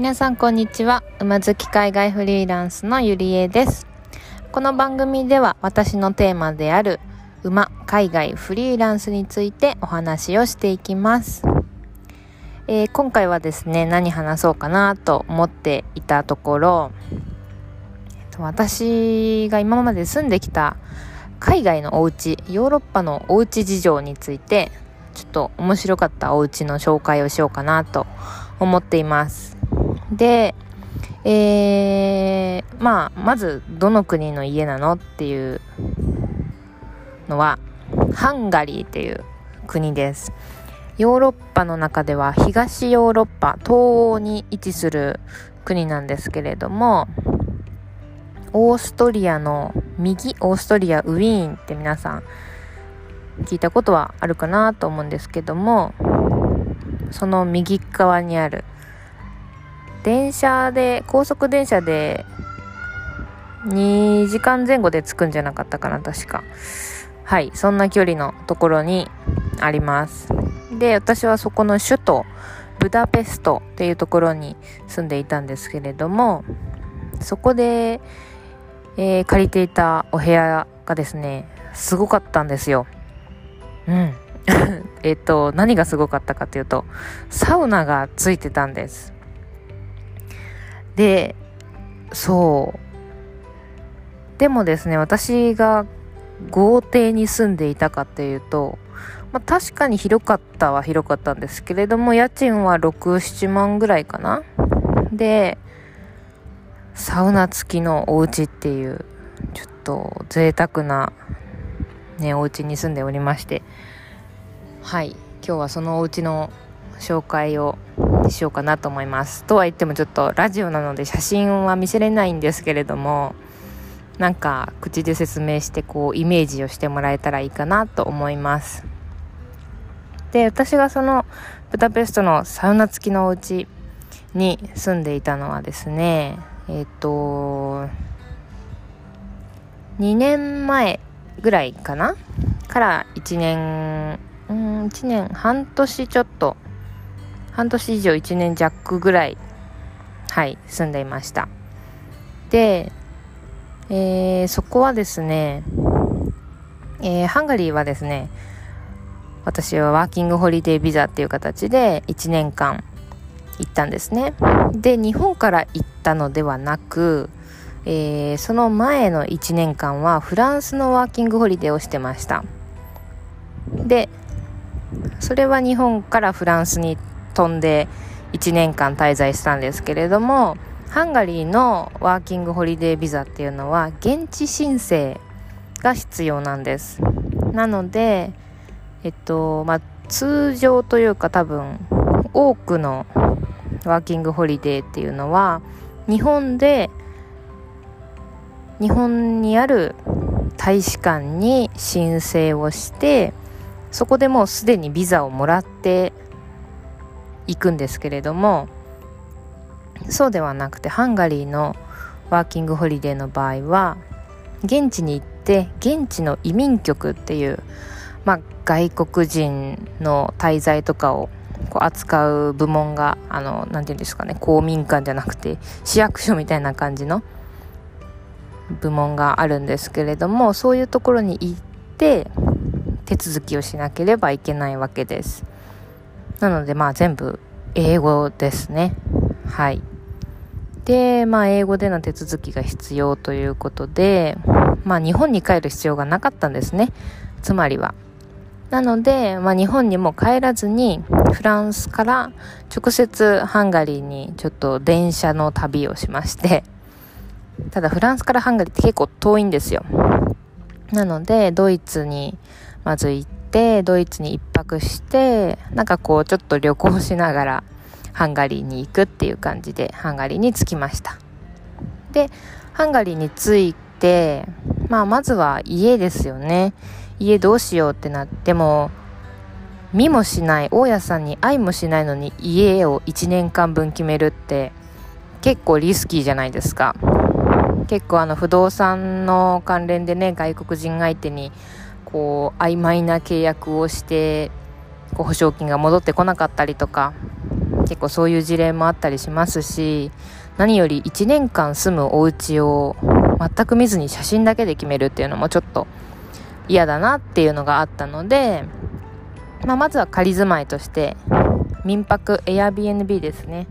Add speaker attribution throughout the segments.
Speaker 1: 皆さんこんにちは。馬好き海外フリーランスのゆりえです。この番組では私のテーマである馬海外フリーランスについてお話をしていきます、えー、今回はですね何話そうかなと思っていたところ私が今まで住んできた海外のお家ヨーロッパのお家事情についてちょっと面白かったお家の紹介をしようかなと思っています。で、えー、まあ、まず、どの国の家なのっていうのは、ハンガリーっていう国です。ヨーロッパの中では東ヨーロッパ、東欧に位置する国なんですけれども、オーストリアの右、オーストリア、ウィーンって皆さん聞いたことはあるかなと思うんですけども、その右側にある電車で高速電車で2時間前後で着くんじゃなかったかな確か。はいそんな距離のところにあります。で私はそこの首都ブダペストっていうところに住んでいたんですけれどもそこで、えー、借りていたお部屋がですねすごかったんですよ。うん。えっと何がすごかったかというとサウナがついてたんです。で、そう。でもですね、私が豪邸に住んでいたかっていうと、まあ、確かに広かったは広かったんですけれども、家賃は6、7万ぐらいかな。で、サウナ付きのお家っていう、ちょっと贅沢な、ね、お家に住んでおりまして、はい、今日はそのお家の紹介をしようかなと思います。とは言ってもちょっとラジオなので写真は見せれないんですけれどもなんか口で説明してこうイメージをしてもらえたらいいかなと思います。で私がそのブダペストのサウナ付きのお家に住んでいたのはですねえっ、ー、と2年前ぐらいかな？から1年うん1年半年ちょっと半年以上1年弱ぐらいはい住んでいました。で、えー、そこはですね、えー、ハンガリーはですね私はワーキングホリデービザっていう形で1年間行ったんですね。で日本から行ったのではなく、えー、その前の1年間はフランスのワーキングホリデーをしてました。でそれは日本からフランスに行っ飛んで1年間滞在したんですけれどもハンガリーのワーキングホリデービザっていうのは現地申請が必要なんです。なのでえっとまあ通常というか多分多くのワーキングホリデーっていうのは日本で日本にある大使館に申請をしてそこでもうすでにビザをもらって行くんですけれどもそうではなくてハンガリーのワーキングホリデーの場合は現地に行って現地の移民局っていう、まあ、外国人の滞在とかをこう扱う部門があのなて言うんですかね公民館じゃなくて市役所みたいな感じの部門があるんですけれどもそういうところに行って手続きをしなければいけないわけです。なのでまあ全部英語ですね。はい。で、まあ英語での手続きが必要ということで、まあ日本に帰る必要がなかったんですね。つまりは。なので、まあ日本にも帰らずにフランスから直接ハンガリーにちょっと電車の旅をしまして、ただフランスからハンガリーって結構遠いんですよ。なので、ドイツにまず行って、ドイツに1泊してなんかこうちょっと旅行しながらハンガリーに行くっていう感じでハンガリーに着きました。でハンガリーに着いてまあまずは家ですよね。家どうしようってなっても見もしない大家さんに会いもしないのに家を1年間分決めるって結構リスキーじゃないですか。結構あの不動産の関連でね外国人相手にこう曖昧な契約をしてこう保証金が戻ってこなかったりとか結構そういう事例もあったりしますし何より1年間住むお家を全く見ずに写真だけで決めるっていうのもちょっと嫌だなっていうのがあったので、まあ、まずは仮住まいとして民泊 Airbnb ですね。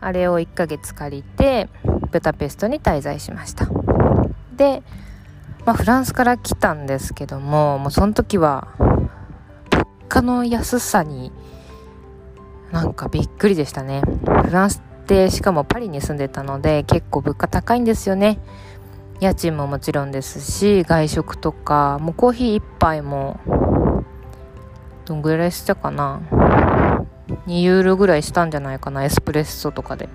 Speaker 1: あれを1ヶ月借りてブダペストに滞在しました。で、まあ、フランスから来たんですけどももうその時は物価の安さになんかびっくりでしたね。フランスってしかもパリに住んでたので結構物価高いんですよね。家賃ももちろんですし外食とかもうコーヒー1杯もどんぐらいしたかな。2ユーロぐらいしたんじゃないかなエスプレッソとかで。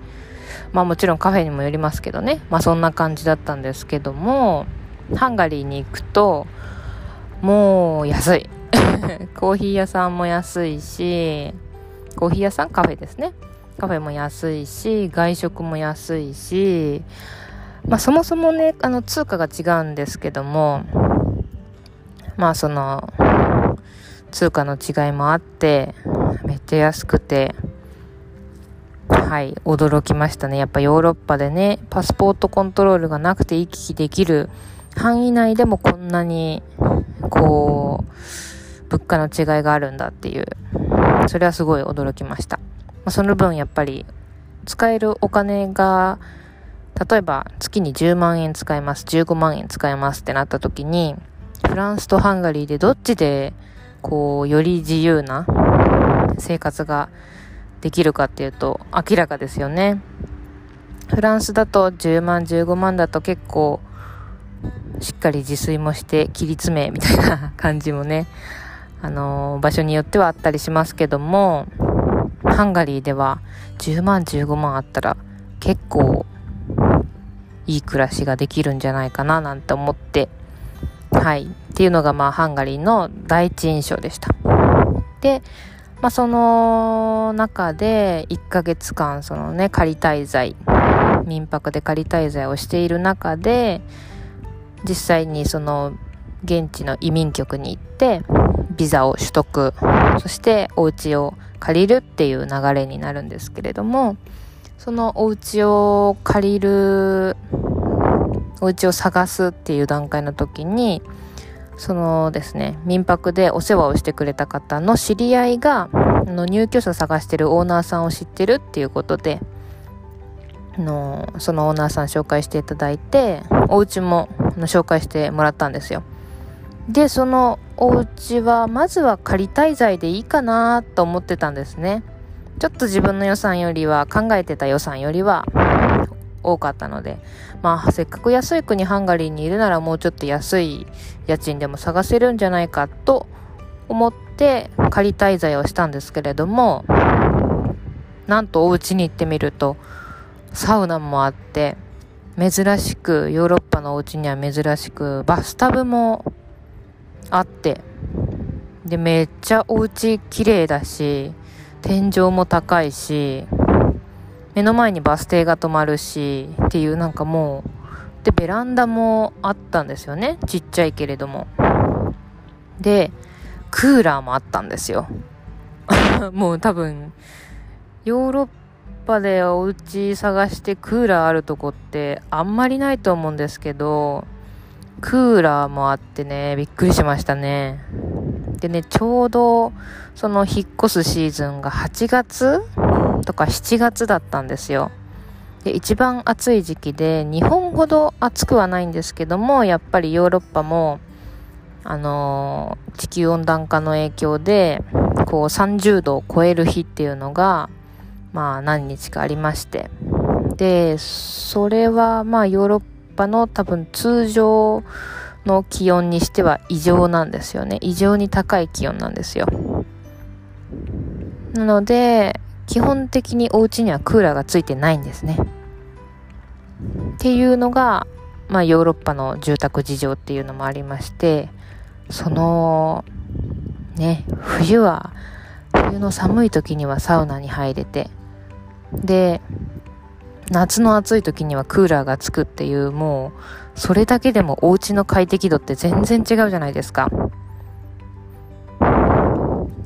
Speaker 1: まあもちろんカフェにもよりますけどね。まあそんな感じだったんですけどもハンガリーに行くともう安い。コーヒー屋さんも安いしコーヒー屋さんカフェですね。カフェも安いし外食も安いしまあそもそもねあの通貨が違うんですけどもまあその通貨の違いもあってめっちゃ安くてはい驚きましたね。やっぱヨーロッパでねパスポートコントロールがなくて行き来できる範囲内でもこんなにこう物価の違いがあるんだっていう。それはすごい驚きました、ま、その分やっぱり使えるお金が例えば月に10万円使えます15万円使えますってなった時にフランスとハンガリーでどっちでこうより自由な生活ができるかっていうと明らかですよね。フランスだと10万15万だと結構しっかり自炊もして切り詰めみたいな感じもねあのー、場所によってはあったりしますけどもハンガリーでは10万15万あったら結構いい暮らしができるんじゃないかななんて思ってはい。っていうのがまあハンガリーの第一印象でした。でまあ、その中で1ヶ月間そのね仮滞在民泊で仮滞在をしている中で実際にその現地の移民局に行ってビザを取得そしてお家を借りるっていう流れになるんですけれどもそのお家を借りるお家を探すっていう段階の時にそのですね、民泊でお世話をしてくれた方の知り合いが、の入居者探してるオーナーさんを知ってるっていうことで、のそのオーナーさん紹介していただいて、お家も紹介してもらったんですよ。で、そのお家は、まずは仮滞在でいいかなと思ってたんですね。ちょっと自分の予算よりは、考えてた予算よりは、多かったので、まあ、せっかく安い国ハンガリーにいるならもうちょっと安い家賃でも探せるんじゃないかと思って仮滞在をしたんですけれども、なんとお家に行ってみると、サウナもあって、珍しく、ヨーロッパのお家には珍しく、バスタブもあって、で、めっちゃお家綺麗だし、天井も高いし、目の前にバス停が止まるしっていうなんかもうでベランダもあったんですよねちっちゃいけれども。でクーラーもあったんですよ。もう多分ヨーロッパでお家探してクーラーあるとこってあんまりないと思うんですけどクーラーもあってねびっくりしましたねでねちょうどその引っ越すシーズンが8月とか7月だったんですよ。で一番暑い時期で日本ほど暑くはないんですけどもやっぱりヨーロッパもあのー、地球温暖化の影響でこう30度を超える日っていうのがまあ何日かありまして。でそれはまあヨーロッパの多分通常の気温にしては異常なんですよね。異常に高い気温なんですよ。なので基本的にお家にはクーラーがついてないんですね。っていうのが、まあ、ヨーロッパの住宅事情っていうのもありましてそのね冬は冬の寒い時にはサウナに入れてで夏の暑い時にはクーラーがつくっていうもうそれだけでもお家の快適度って全然違うじゃないですか。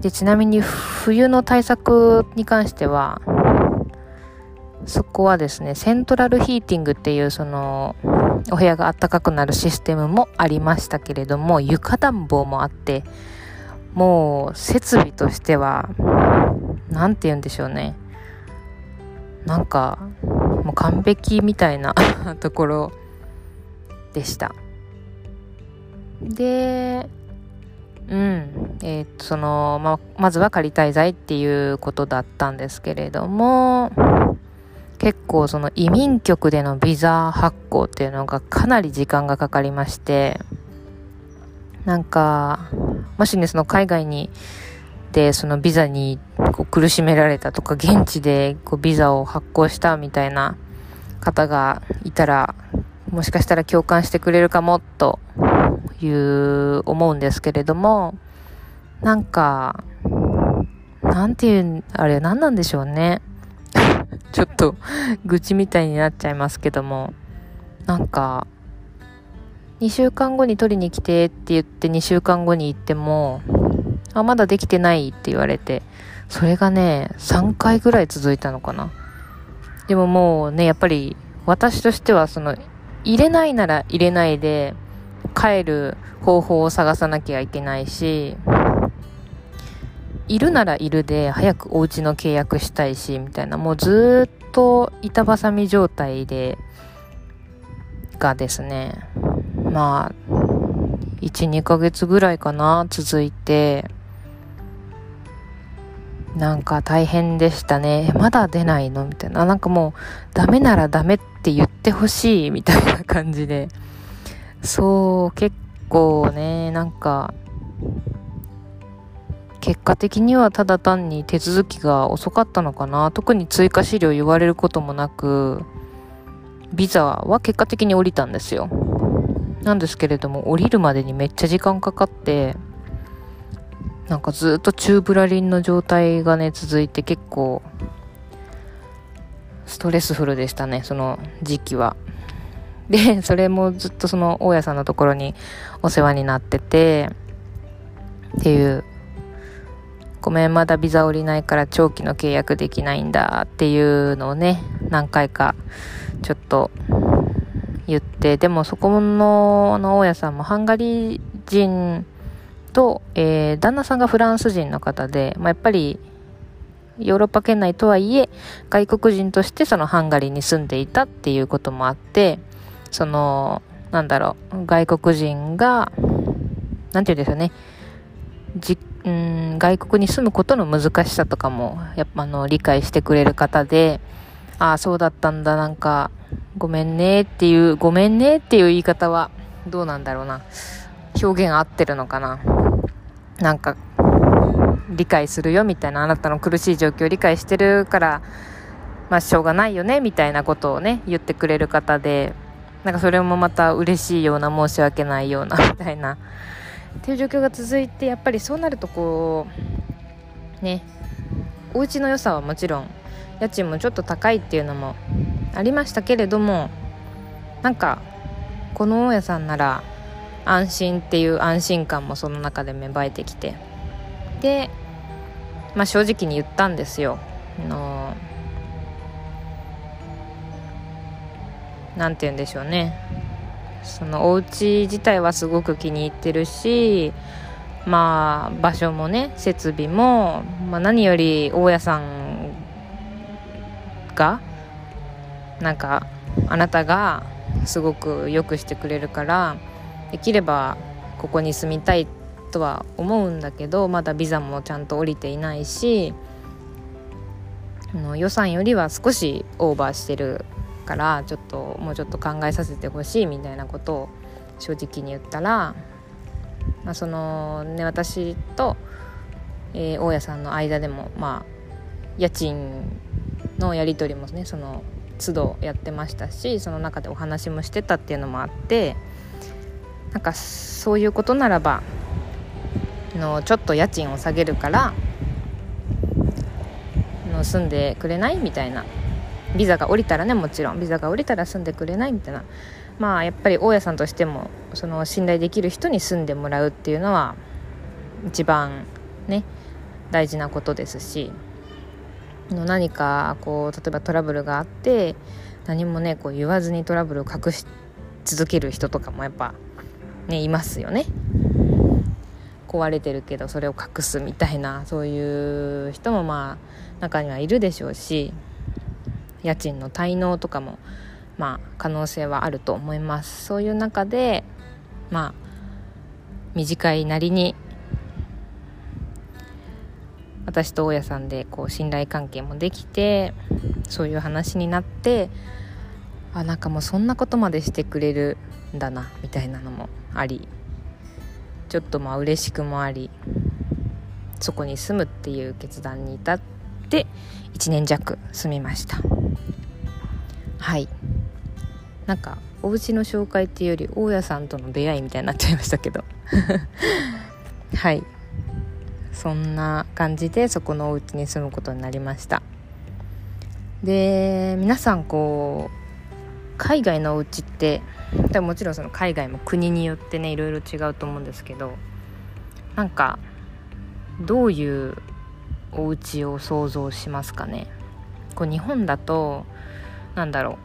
Speaker 1: でちなみに冬の対策に関してはそこはですねセントラルヒーティングっていうそのお部屋が暖かくなるシステムもありましたけれども床暖房もあってもう設備としては何て言うんでしょうね。なんかもう完璧みたいな ところでした。でうんえー、っとそのままずは仮滞在っていうことだったんですけれども結構その移民局でのビザ発行っていうのがかなり時間がかかりましてなんかもしねその海外にでそのビザにこう苦しめられたとか現地でこうビザを発行したみたいな方がいたらもしかしたら共感してくれるかもという思うんですけれどもなんかなんていうあれ何なんでしょうね。ちょっと愚痴みたいになっちゃいますけどもなんか2週間後に取りに来てって言って2週間後に行ってもあまだできてないって言われて。それがね3回ぐらい続いたのかな。でももうねやっぱり私としてはその入れないなら入れないで帰る方法を探さなきゃいけないしいるならいるで早くお家の契約したいしみたいな。もうずっと板挟み状態でがですねまあ12ヶ月ぐらいかな続いて。なんか大変でしたね。まだ出ないのみたいな。なんかもうダメならダメって言ってほしいみたいな感じで。そう結構ねなんか結果的にはただ単に手続きが遅かったのかな。特に追加資料言われることもなくビザは結果的に降りたんですよ。なんですけれども降りるまでにめっちゃ時間かかってなんかずっとチューブラリンの状態がね続いて結構ストレスフルでしたねその時期は。でそれもずっとその大家さんのところにお世話になっててっていう。ごめんまだビザ降りないから長期の契約できないんだっていうのをね何回かちょっと言ってでもそこのの大家さんもハンガリー人と、えー、旦那さんがフランス人の方で、まあ、やっぱりヨーロッパ圏内とはいえ外国人としてそのハンガリーに住んでいたっていうこともあってそのなんだろう外国人がなんて言うんですよね。じうん外国に住むことの難しさとかもやっぱあの理解してくれる方でああそうだったんだなんかごめんねっていうごめんねっていう言い方はどうなんだろうな。表現合ってるのかな。なんか理解するよみたいなあなたの苦しい状況を理解してるからまあしょうがないよねみたいなことをね言ってくれる方でなんかそれもまた嬉しいような申し訳ないような みたいな。っていう状況が続いてやっぱりそうなるとこうねお家の良さはもちろん家賃もちょっと高いっていうのもありましたけれどもなんかこの大家さんなら安心っていう安心感もその中で芽生えてきてで、まあ、正直に言ったんですよ。のなんて言うんでしょうねそのお家自体はすごく気に入ってるしまあ場所もね設備も、まあ、何より大家さんがなんかあなたがすごくよくしてくれるからできればここに住みたいとは思うんだけどまだビザもちゃんと降りていないしの予算よりは少しオーバーしてるからちょっともうちょっと考えさせてほしいみたいなことを正直に言ったら、まあ、そのね私と、えー、大家さんの間でもまあ家賃のやり取りもねその都度やってましたしその中でお話もしてたっていうのもあってなんかそういうことならばのちょっと家賃を下げるからの住んでくれないみたいな。ビザが降りたらねもちろん。ビザが降りたら住んでくれないみたいな。まあやっぱり大家さんとしてもその信頼できる人に住んでもらうっていうのは一番ね大事なことですしの何かこう例えばトラブルがあって何もねこう言わずにトラブルを隠し続ける人とかもやっぱねいますよね。壊れてるけどそれを隠すみたいなそういう人もまあ中にはいるでしょうし家賃の滞納とかもまあ可能性はあると思います。そういう中でまあ短いなりに私と大家さんでこう信頼関係もできてそういう話になってあなんかもうそんなことまでしてくれるんだなみたいなのもありちょっとまあ嬉しくもありそこに住むっていう決断に至って1年弱住みました。はい。なんかお家の紹介っていうより大家さんとの出会いみたいになっちゃいましたけど。はい。そんな感じでそこのお家に住むことになりました。で皆さんこう海外のお家ってでもちろんその海外も国によってねいろいろ違うと思うんですけどなんかどういうお家を想像しますかね？こう日本だとなんだろ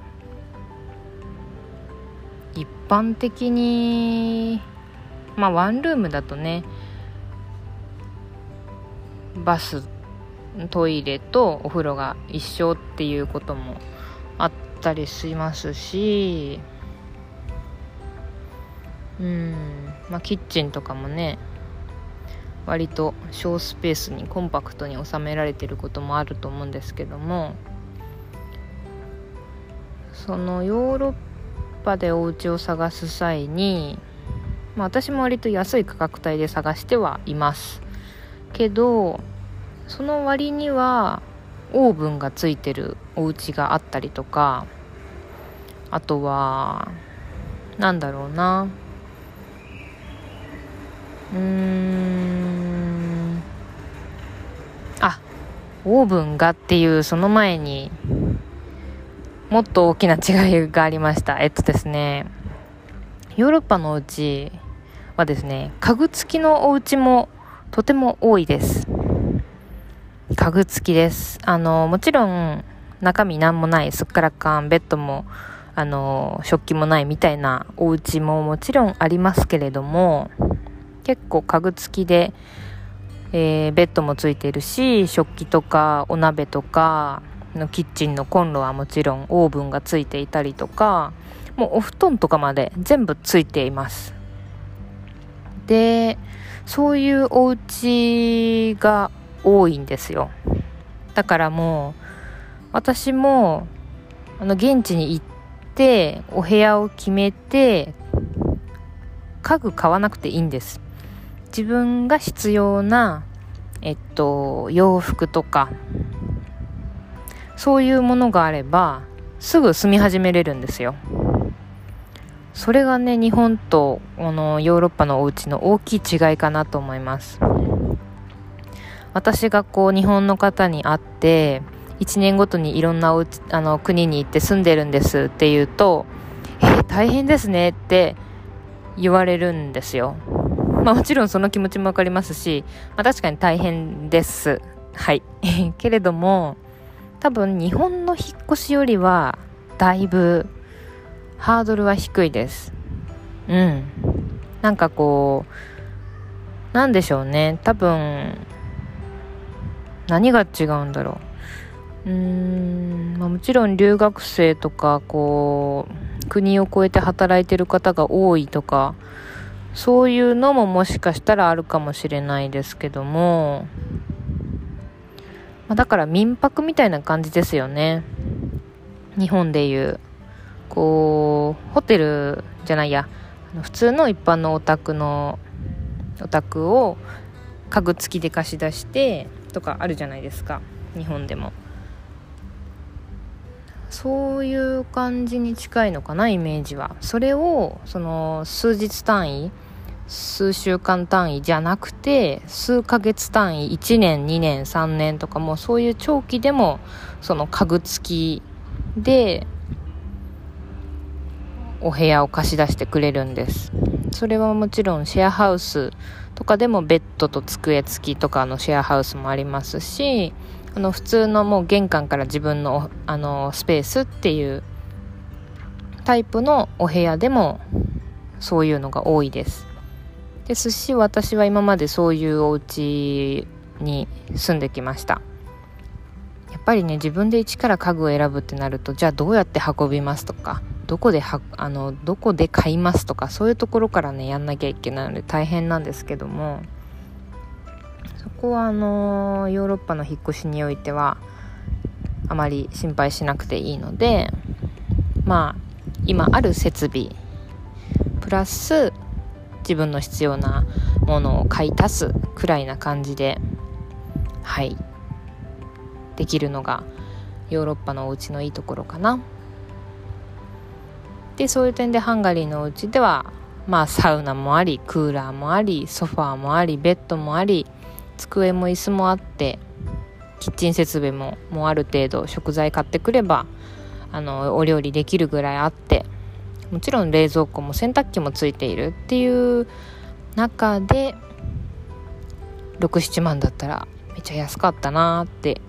Speaker 1: う。一般的にまあワンルームだとねバストイレとお風呂が一緒っていうこともあったりしますしうん。まあキッチンとかもね割と小スペースにコンパクトに収められてることもあると思うんですけどもそのヨーロッパでお家を探す際に、まあ、私も割と安い価格帯で探してはいます。けどその割にはオーブンがついてるお家があったりとかあとはなんだろうな。うーん。あオーブンがっていうその前にもっと大きな違いがありました。えっとですねヨーロッパのお家はですね家具付きのお家もとても多いです。家具付きです。あのもちろん中身何もないすっからかんベッドもあの食器もないみたいなお家ももちろんありますけれども結構家具付きで、えー、ベッドもついてるし食器とかお鍋とかのキッチンのコンロはもちろんオーブンがついていたりとかもうお布団とかまで全部ついています。でそういうお家が多いんですよ。だからもう私もあの現地に行ってお部屋を決めて家具買わなくていいんです。自分が必要なえっと洋服とかそういうものがあればすぐ住み始めれるんですよ。それがね日本とこのヨーロッパのお家の大きい違いかなと思います。私がこう日本の方に会って1年ごとにいろんなおあの国に行って住んでるんですって言うと「えー、大変ですね」って言われるんですよ。まあもちろんその気持ちもわかりますし、まあ確かに大変です。はい。けれども、多分日本の引っ越しよりは、だいぶハードルは低いです。うん。なんかこう、なんでしょうね。多分、何が違うんだろう。うーん、まあ、もちろん留学生とか、こう、国を越えて働いてる方が多いとか、そういうのももしかしたらあるかもしれないですけども、まあ、だから民泊みたいな感じですよね。日本でいう。こうホテルじゃないや。普通の一般のお宅のお宅を家具付きで貸し出してとかあるじゃないですか。日本でも。そういう感じに近いのかなイメージは。それをその数日単位数週間単位じゃなくて数ヶ月単位1年2年3年とかもそういう長期でもその家具付きでお部屋を貸し出してくれるんです。それはもちろんシェアハウスとかでもベッドと机付きとかのシェアハウスもありますしあの普通のもう玄関から自分のあのスペースっていうタイプのお部屋でもそういうのが多いです。ですし私は今までそういうお家に住んできました。やっぱりね自分で一から家具を選ぶってなるとじゃあどうやって運びますとかどこではあのどこで買いますとかそういうところからねやんなきゃいけないので大変なんですけどもそこはあのヨーロッパの引っ越しにおいてはあまり心配しなくていいのでまあ今ある設備プラス自分の必要なものを買い足すくらいな感じではいできるのがヨーロッパのお家のいいところかな。でそういう点でハンガリーのお家ではまあサウナもありクーラーもありソファーもありベッドもあり机も椅子もあってキッチン設備ももうある程度食材買ってくればあのお料理できるぐらいあってもちろん冷蔵庫も洗濯機もついているっていう中で67万だったらめっちゃ安かったなーって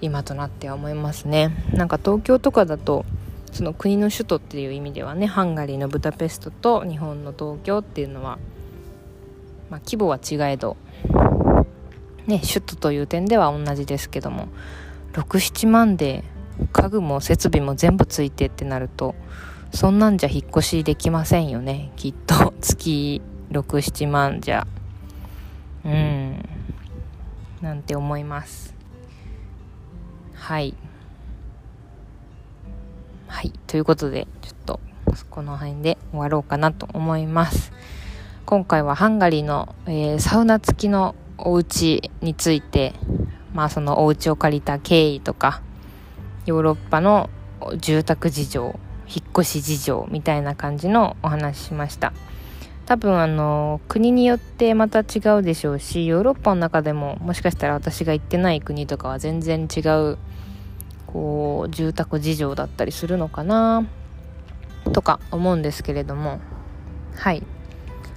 Speaker 1: 今となっては思いますね。なんか東京とかだとその国の首都っていう意味ではねハンガリーのブダペストと日本の東京っていうのは、まあ、規模は違えど、ね、首都という点では同じですけども67万で家具も設備も全部ついてってなるとそんなんじゃ引っ越しできませんよねきっと。月67万じゃ。うん。なんて思います。はい。はい。ということでちょっとこの辺で終わろうかなと思います。今回はハンガリーの、えー、サウナ付きのお家についてまあそのお家を借りた経緯とかヨーロッパの住宅事情引っ越し事情みたいな感じのお話ししました。多分あの国によってまた違うでしょうしヨーロッパの中でももしかしたら私が行ってない国とかは全然違うこう住宅事情だったりするのかなとか思うんですけれどもはい。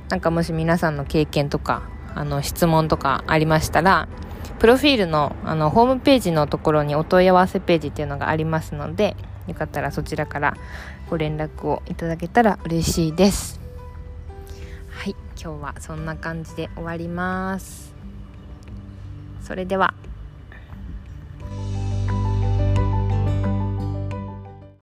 Speaker 1: なんかもし皆さんの経験とかあの質問とかありましたらプロフィールのあのホームページのところにお問い合わせページっていうのがありますのでよかったらそちらからご連絡をいただけたら嬉しいです。はい。今日はそんな感じで終わります。それでは。